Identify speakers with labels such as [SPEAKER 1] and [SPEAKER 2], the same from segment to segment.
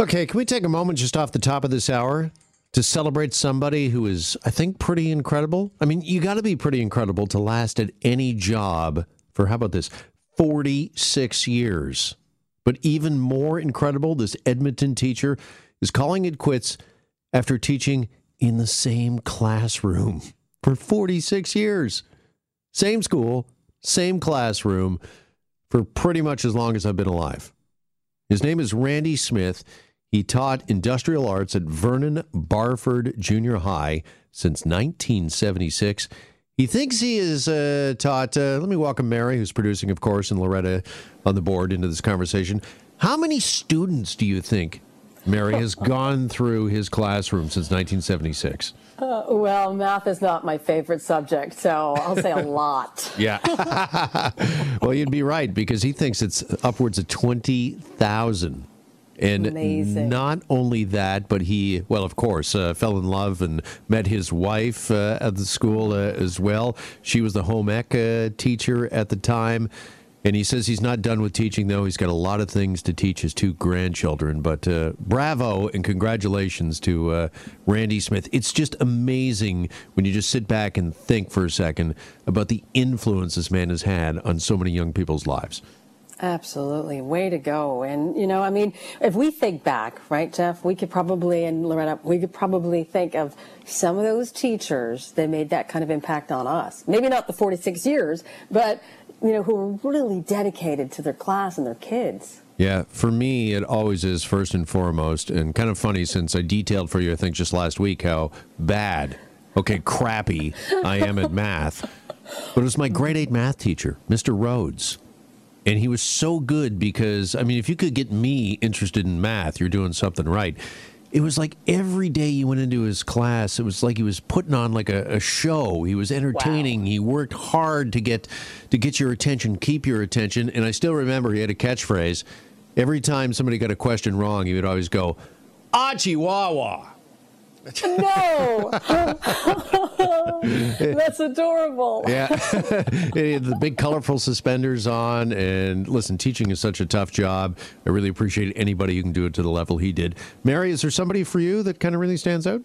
[SPEAKER 1] Okay, can we take a moment just off the top of this hour to celebrate somebody who is, I think, pretty incredible? I mean, you got to be pretty incredible to last at any job for, how about this, 46 years. But even more incredible, this Edmonton teacher is calling it quits after teaching in the same classroom for 46 years. Same school, same classroom for pretty much as long as I've been alive. His name is Randy Smith. He taught industrial arts at Vernon Barford Junior High since 1976. He thinks he has uh, taught. Uh, let me welcome Mary, who's producing, of course, and Loretta on the board into this conversation. How many students do you think Mary has gone through his classroom since 1976?
[SPEAKER 2] Uh, well, math is not my favorite subject, so I'll say a lot.
[SPEAKER 1] Yeah. well, you'd be right because he thinks it's upwards of 20,000. And
[SPEAKER 2] Amazing.
[SPEAKER 1] not only that, but he, well, of course, uh, fell in love and met his wife uh, at the school uh, as well. She was the home ec uh, teacher at the time. And he says he's not done with teaching, though. He's got a lot of things to teach his two grandchildren. But uh, bravo and congratulations to uh, Randy Smith. It's just amazing when you just sit back and think for a second about the influence this man has had on so many young people's lives.
[SPEAKER 2] Absolutely. Way to go. And, you know, I mean, if we think back, right, Jeff, we could probably, and Loretta, we could probably think of some of those teachers that made that kind of impact on us. Maybe not the 46 years, but, you know, who are really dedicated to their class and their kids.
[SPEAKER 1] Yeah, for me, it always is first and foremost, and kind of funny since I detailed for you, I think, just last week how bad, okay, crappy I am at math. But it was my grade eight math teacher, Mr. Rhodes. And he was so good because, I mean, if you could get me interested in math, you're doing something right. It was like every day you went into his class, it was like he was putting on like a, a show. He was entertaining.
[SPEAKER 2] Wow.
[SPEAKER 1] He worked hard to get to get your attention, keep your attention. And I still remember he had a catchphrase. Every time somebody got a question wrong, he would always go, "Ah, Chihuahua."
[SPEAKER 2] No! That's adorable.
[SPEAKER 1] Yeah. The big colorful suspenders on. And listen, teaching is such a tough job. I really appreciate anybody who can do it to the level he did. Mary, is there somebody for you that kind of really stands out?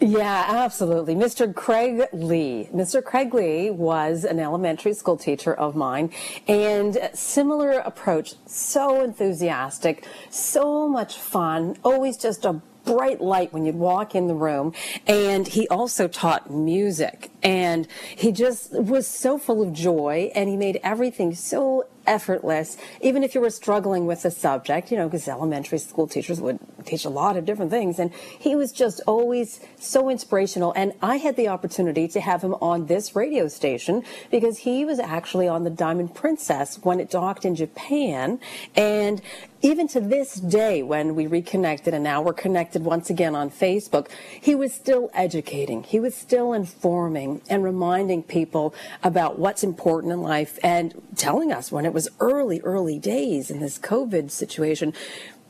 [SPEAKER 2] Yeah, absolutely. Mr. Craig Lee. Mr. Craig Lee was an elementary school teacher of mine and similar approach, so enthusiastic, so much fun, always just a bright light when you'd walk in the room. And he also taught music and he just was so full of joy and he made everything so effortless, even if you were struggling with the subject, you know, because elementary school teachers would teach a lot of different things. And he was just always so inspirational. And I had the opportunity to have him on this radio station because he was actually on the Diamond Princess when it docked in Japan. And even to this day, when we reconnected and now we're connected once again on Facebook, he was still educating. He was still informing and reminding people about what's important in life and telling us when it was early, early days in this COVID situation,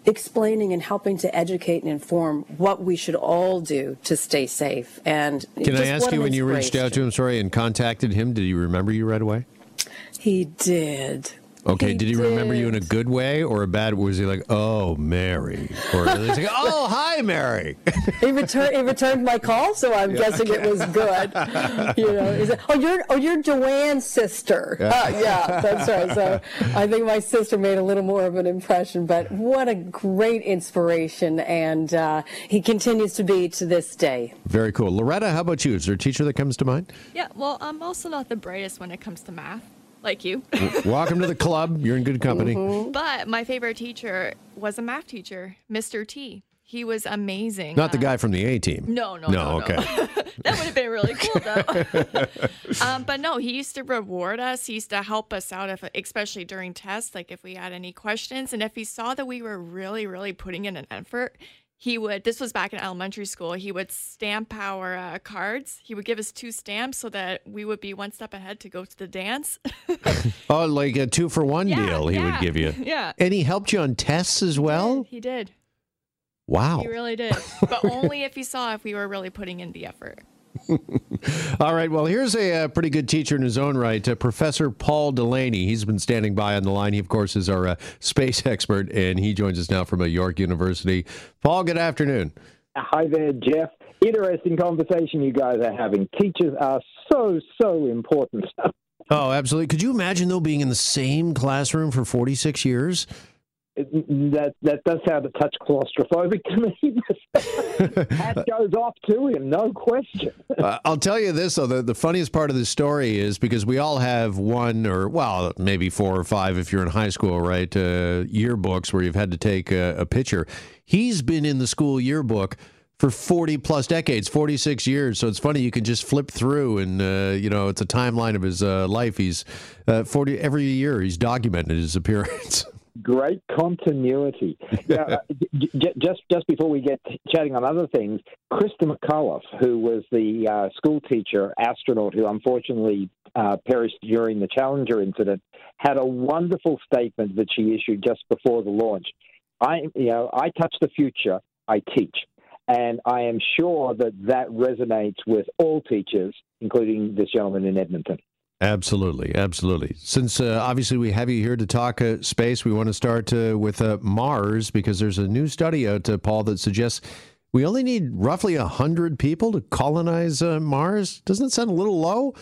[SPEAKER 2] explaining and helping to educate and inform what we should all do to stay safe. And
[SPEAKER 1] Can I ask you when you reached out to him, sorry, and contacted him, did he remember you right away?
[SPEAKER 2] He did.
[SPEAKER 1] Okay, did he remember you in a good way or a bad? Was he like, "Oh, Mary," or was he like, "Oh, hi, Mary"?
[SPEAKER 2] he returned he returned my call, so I'm guessing it was good. You know, he said, "Oh, you're oh you're Joanne's sister." Yeah. yeah, that's right. So I think my sister made a little more of an impression, but what a great inspiration, and uh, he continues to be to this day.
[SPEAKER 1] Very cool. Loretta, how about you? Is there a teacher that comes to mind?
[SPEAKER 3] Yeah, well, I'm also not the brightest when it comes to math, like you.
[SPEAKER 1] Welcome to the club. You're in good company.
[SPEAKER 3] but my favorite teacher was a math teacher, Mr. T. He was amazing.
[SPEAKER 1] Not the
[SPEAKER 3] Uh,
[SPEAKER 1] guy from the A team.
[SPEAKER 3] No, no,
[SPEAKER 1] No,
[SPEAKER 3] no, no.
[SPEAKER 1] okay.
[SPEAKER 3] that would have been really cool, though. um, but no, he used to reward us. He used to help us out, if, especially during tests, like if we had any questions. And if he saw that we were really, really putting in an effort, he would, this was back in elementary school, he would stamp our uh, cards. He would give us two stamps so that we would be one step ahead to go to the dance.
[SPEAKER 1] Oh, like a two for one
[SPEAKER 3] Yeah,
[SPEAKER 1] deal he would give you.
[SPEAKER 3] yeah.
[SPEAKER 1] And he helped you on tests as well?
[SPEAKER 3] He did.
[SPEAKER 1] Wow.
[SPEAKER 3] He really did. But only if he saw if we were really putting in the effort.
[SPEAKER 1] All right. Well, here's a, a, uh, pretty good teacher in his own right, uh, Professor Paul Delaney. He's been standing by on the line. He, of course, is our uh, space expert, and he joins us now from a York University. Paul, good afternoon.
[SPEAKER 4] Hi there, Jeff. Interesting conversation you guys are having. Teachers are so, so important.
[SPEAKER 1] oh, absolutely. Could you imagine, though, being in the same classroom for 46 years?
[SPEAKER 4] That that does sound a touch claustrophobic to me. Hat goes off to him, no question.
[SPEAKER 1] uh, I'll tell you this though: the, the funniest part of the story is because we all have one or well, maybe four or five if you're in high school, right? Uh, yearbooks where you've had to take a, a picture. He's been in the school yearbook for 40 plus decades, 46 years. So it's funny you can just flip through and uh, you know it's a timeline of his uh, life. He's uh, 40 every year he's documented his appearance.
[SPEAKER 4] Great continuity. uh, just just before we get chatting on other things, Christa McAuliffe, who was the uh, school teacher astronaut who unfortunately uh, perished during the Challenger incident, had a wonderful statement that she issued just before the launch. I, you know, I touch the future. I teach. And I am sure that that resonates with all teachers, including this gentleman in Edmonton.
[SPEAKER 1] Absolutely, absolutely. Since uh, obviously we have you here to talk uh, space, we want to start uh, with uh, Mars because there's a new study out, uh, Paul, that suggests we only need roughly 100 people to colonize uh, Mars. Doesn't that sound a little low?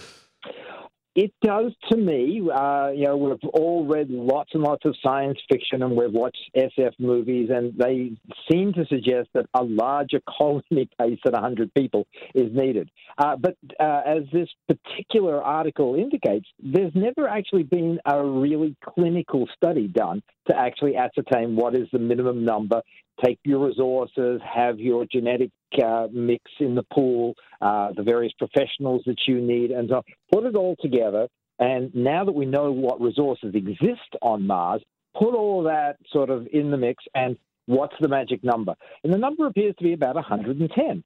[SPEAKER 4] It does to me. Uh, you know, we've all read lots and lots of science fiction and we've watched SF movies, and they seem to suggest that a larger colony base than 100 people is needed. Uh, but uh, as this particular article indicates, there's never actually been a really clinical study done to actually ascertain what is the minimum number take your resources, have your genetic uh, mix in the pool, uh, the various professionals that you need, and so put it all together. And now that we know what resources exist on Mars, put all that sort of in the mix and what's the magic number? And the number appears to be about 110.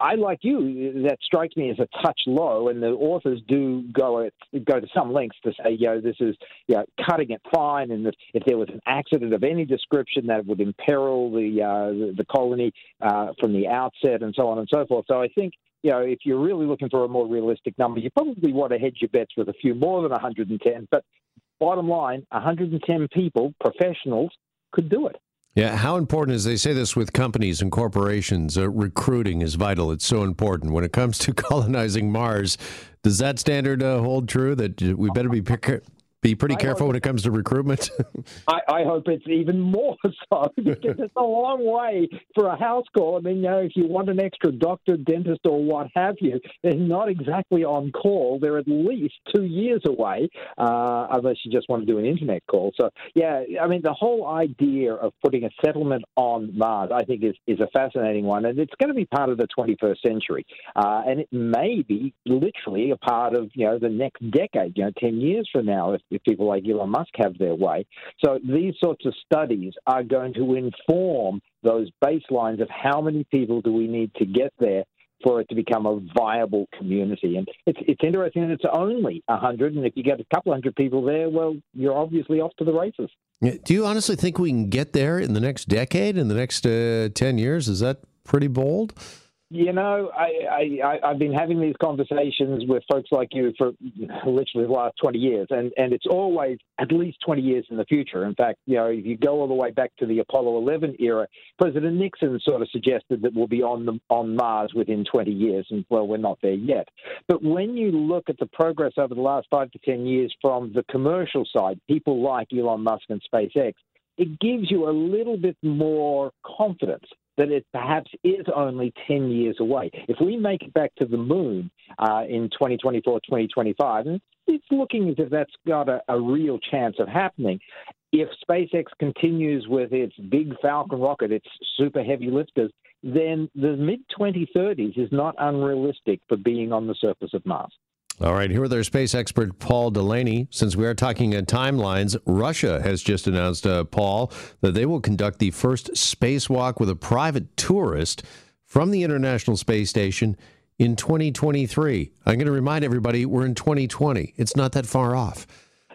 [SPEAKER 4] I, like you, that strikes me as a touch low, and the authors do go at, go to some lengths to say, you know, this is you know, cutting it fine, and if there was an accident of any description that would imperil the uh, the, the colony uh, from the outset, and so on and so forth. So I think you know, if you're really looking for a more realistic number, you probably want to hedge your bets with a few more than 110. But bottom line, 110 people, professionals, could do it.
[SPEAKER 1] Yeah, how important is they say this with companies and corporations? Uh, recruiting is vital. It's so important when it comes to colonizing Mars. Does that standard uh, hold true that we better be pick- be pretty careful when it comes to recruitment.
[SPEAKER 4] I, I, hope it's even more so because it's a long way for a house call. I mean, you know, if you want an extra doctor, dentist, or what have you, they're not exactly on call. They're at least two years away, uh, unless you just want to do an internet call. So, yeah, I mean, the whole idea of putting a settlement on Mars, I think, is, is a fascinating one, and it's going to be part of the 21st century, uh, and it may be literally a part of you know the next decade, you know, 10 years from now, if if people like Elon Musk have their way. So these sorts of studies are going to inform those baselines of how many people do we need to get there for it to become a viable community. And it's it's interesting that it's only hundred, and if you get a couple hundred people there, well, you're obviously off to the races.
[SPEAKER 1] Do you honestly think we can get there in the next decade, in the next uh, ten years? Is that pretty bold?
[SPEAKER 4] You know, I, I, I've been having these conversations with folks like you for literally the last 20 years, and, and it's always at least 20 years in the future. In fact, you know, if you go all the way back to the Apollo 11 era, President Nixon sort of suggested that we'll be on, the, on Mars within 20 years, and well, we're not there yet. But when you look at the progress over the last five to 10 years from the commercial side, people like Elon Musk and SpaceX, it gives you a little bit more confidence that it perhaps is only 10 years away. If we make it back to the moon uh, in 2024, 2025, and it's looking as if that's got a, a real chance of happening. If SpaceX continues with its big Falcon rocket, its super heavy lifters, then the mid 2030s is not unrealistic for being on the surface of Mars.
[SPEAKER 1] All right, here with our space expert, Paul Delaney. Since we are talking uh, timelines, Russia has just announced, uh, Paul, that they will conduct the first spacewalk with a private tourist from the International Space Station in 2023. I'm going to remind everybody we're in 2020. It's not that far off.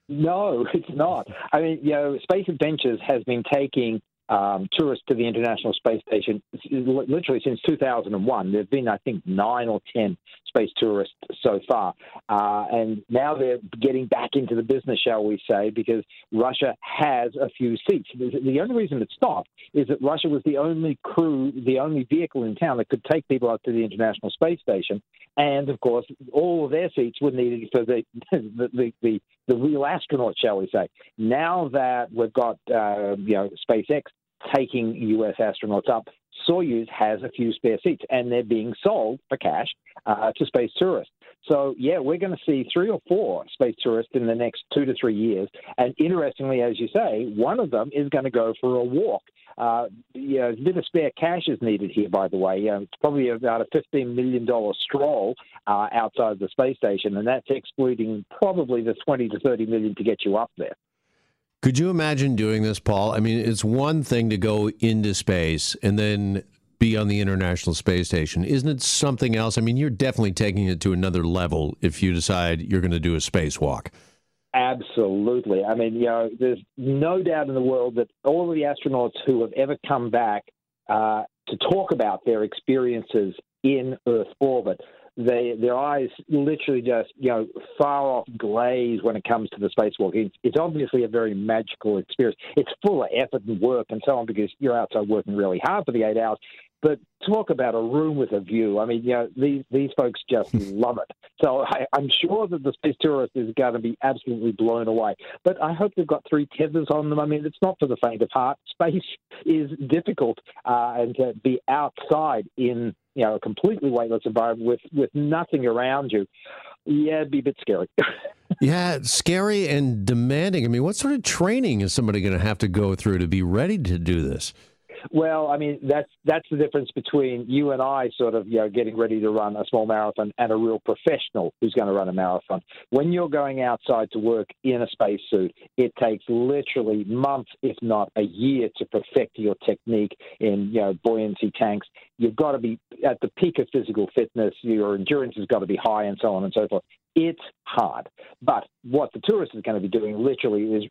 [SPEAKER 4] No, it's not. I mean, you know, Space Adventures has been taking um, tourists to the International Space Station literally since 2001. There have been, I think, nine or ten space tourists so far. Uh, and now they're getting back into the business, shall we say, because Russia has a few seats. The only reason it stopped is that Russia was the only crew, the only vehicle in town that could take people up to the International Space Station. And of course, all of their seats were needed for the the, the, the, the real astronauts, shall we say. Now that we've got uh, you know SpaceX taking U.S. astronauts up, Soyuz has a few spare seats, and they're being sold for cash uh, to space tourists. So, yeah, we're going to see three or four space tourists in the next two to three years. And interestingly, as you say, one of them is going to go for a walk. Uh, a bit of spare cash is needed here, by the way. Uh, it's probably about a $15 million stroll uh, outside the space station, and that's excluding probably the 20 to 30 million to get you up there.
[SPEAKER 1] Could you imagine doing this, Paul? I mean, it's one thing to go into space and then be on the International Space Station. Isn't it something else? I mean, you're definitely taking it to another level if you decide you're going to do a spacewalk.
[SPEAKER 4] Absolutely. I mean, you know, there's no doubt in the world that all of the astronauts who have ever come back uh, to talk about their experiences in Earth orbit they their eyes literally just you know far off glaze when it comes to the spacewalk. It's, it's obviously a very magical experience. It's full of effort and work and so on because you're outside working really hard for the eight hours. But talk about a room with a view. I mean, you know, these these folks just love it. So I, am sure that the space tourist is going to be absolutely blown away. But I hope they've got three tethers on them. I mean, it's not for the faint of heart. Space is difficult, uh, and to be outside in you know a completely weightless environment with with nothing around you, yeah, it'd be a bit scary.
[SPEAKER 1] yeah, scary and demanding. I mean, what sort of training is somebody going to have to go through to be ready to do this?
[SPEAKER 4] Well, I mean that's that's the difference between you and I, sort of, you know, getting ready to run a small marathon, and a real professional who's going to run a marathon. When you're going outside to work in a spacesuit, it takes literally months, if not a year, to perfect your technique in you know buoyancy tanks. You've got to be at the peak of physical fitness. Your endurance has got to be high, and so on and so forth. It's hard. But what the tourist is going to be doing literally is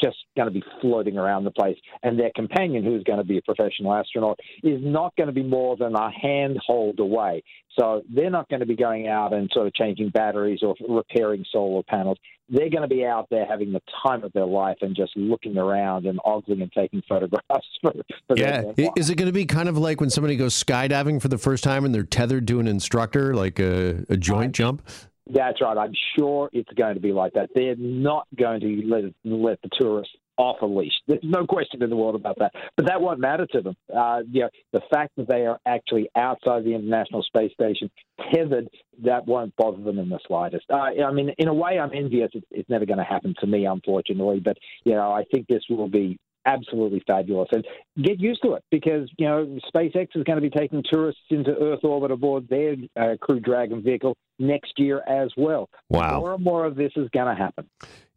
[SPEAKER 4] just going to be floating around the place. And their companion, who's going to be a professional astronaut, is not going to be more than a handhold away. So they're not going to be going out and sort of changing batteries or repairing solar panels. They're going to be out there having the time of their life and just looking around and ogling and taking photographs. For, for
[SPEAKER 1] yeah. Is it going to be kind of like when somebody goes skydiving for the first time and they're tethered to an instructor, like a, a joint jump?
[SPEAKER 4] That's right. I'm sure it's going to be like that. They're not going to let let the tourists off a leash. There's no question in the world about that. But that won't matter to them. Uh, you know, the fact that they are actually outside the International Space Station, tethered, that won't bother them in the slightest. Uh, I mean, in a way, I'm envious. It's, it's never going to happen to me, unfortunately. But you know, I think this will be absolutely fabulous. And get used to it because, you know, SpaceX is going to be taking tourists into Earth orbit aboard their uh, Crew Dragon vehicle next year as well.
[SPEAKER 1] Wow.
[SPEAKER 4] More and more of this is going to happen.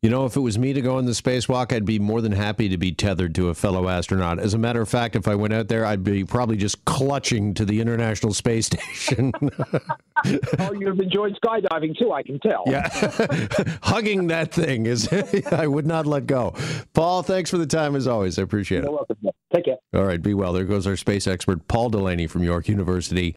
[SPEAKER 1] You know, if it was me to go on the spacewalk, I'd be more than happy to be tethered to a fellow astronaut. As a matter of fact, if I went out there, I'd be probably just clutching to the International Space Station.
[SPEAKER 4] oh, you've enjoyed skydiving too, I can tell.
[SPEAKER 1] Yeah. Hugging that thing is, I would not let go. Paul, thanks for the time as always. I appreciate
[SPEAKER 4] You're it. Welcome. Take care.
[SPEAKER 1] All right, be well. There goes our space expert, Paul Delaney from York University.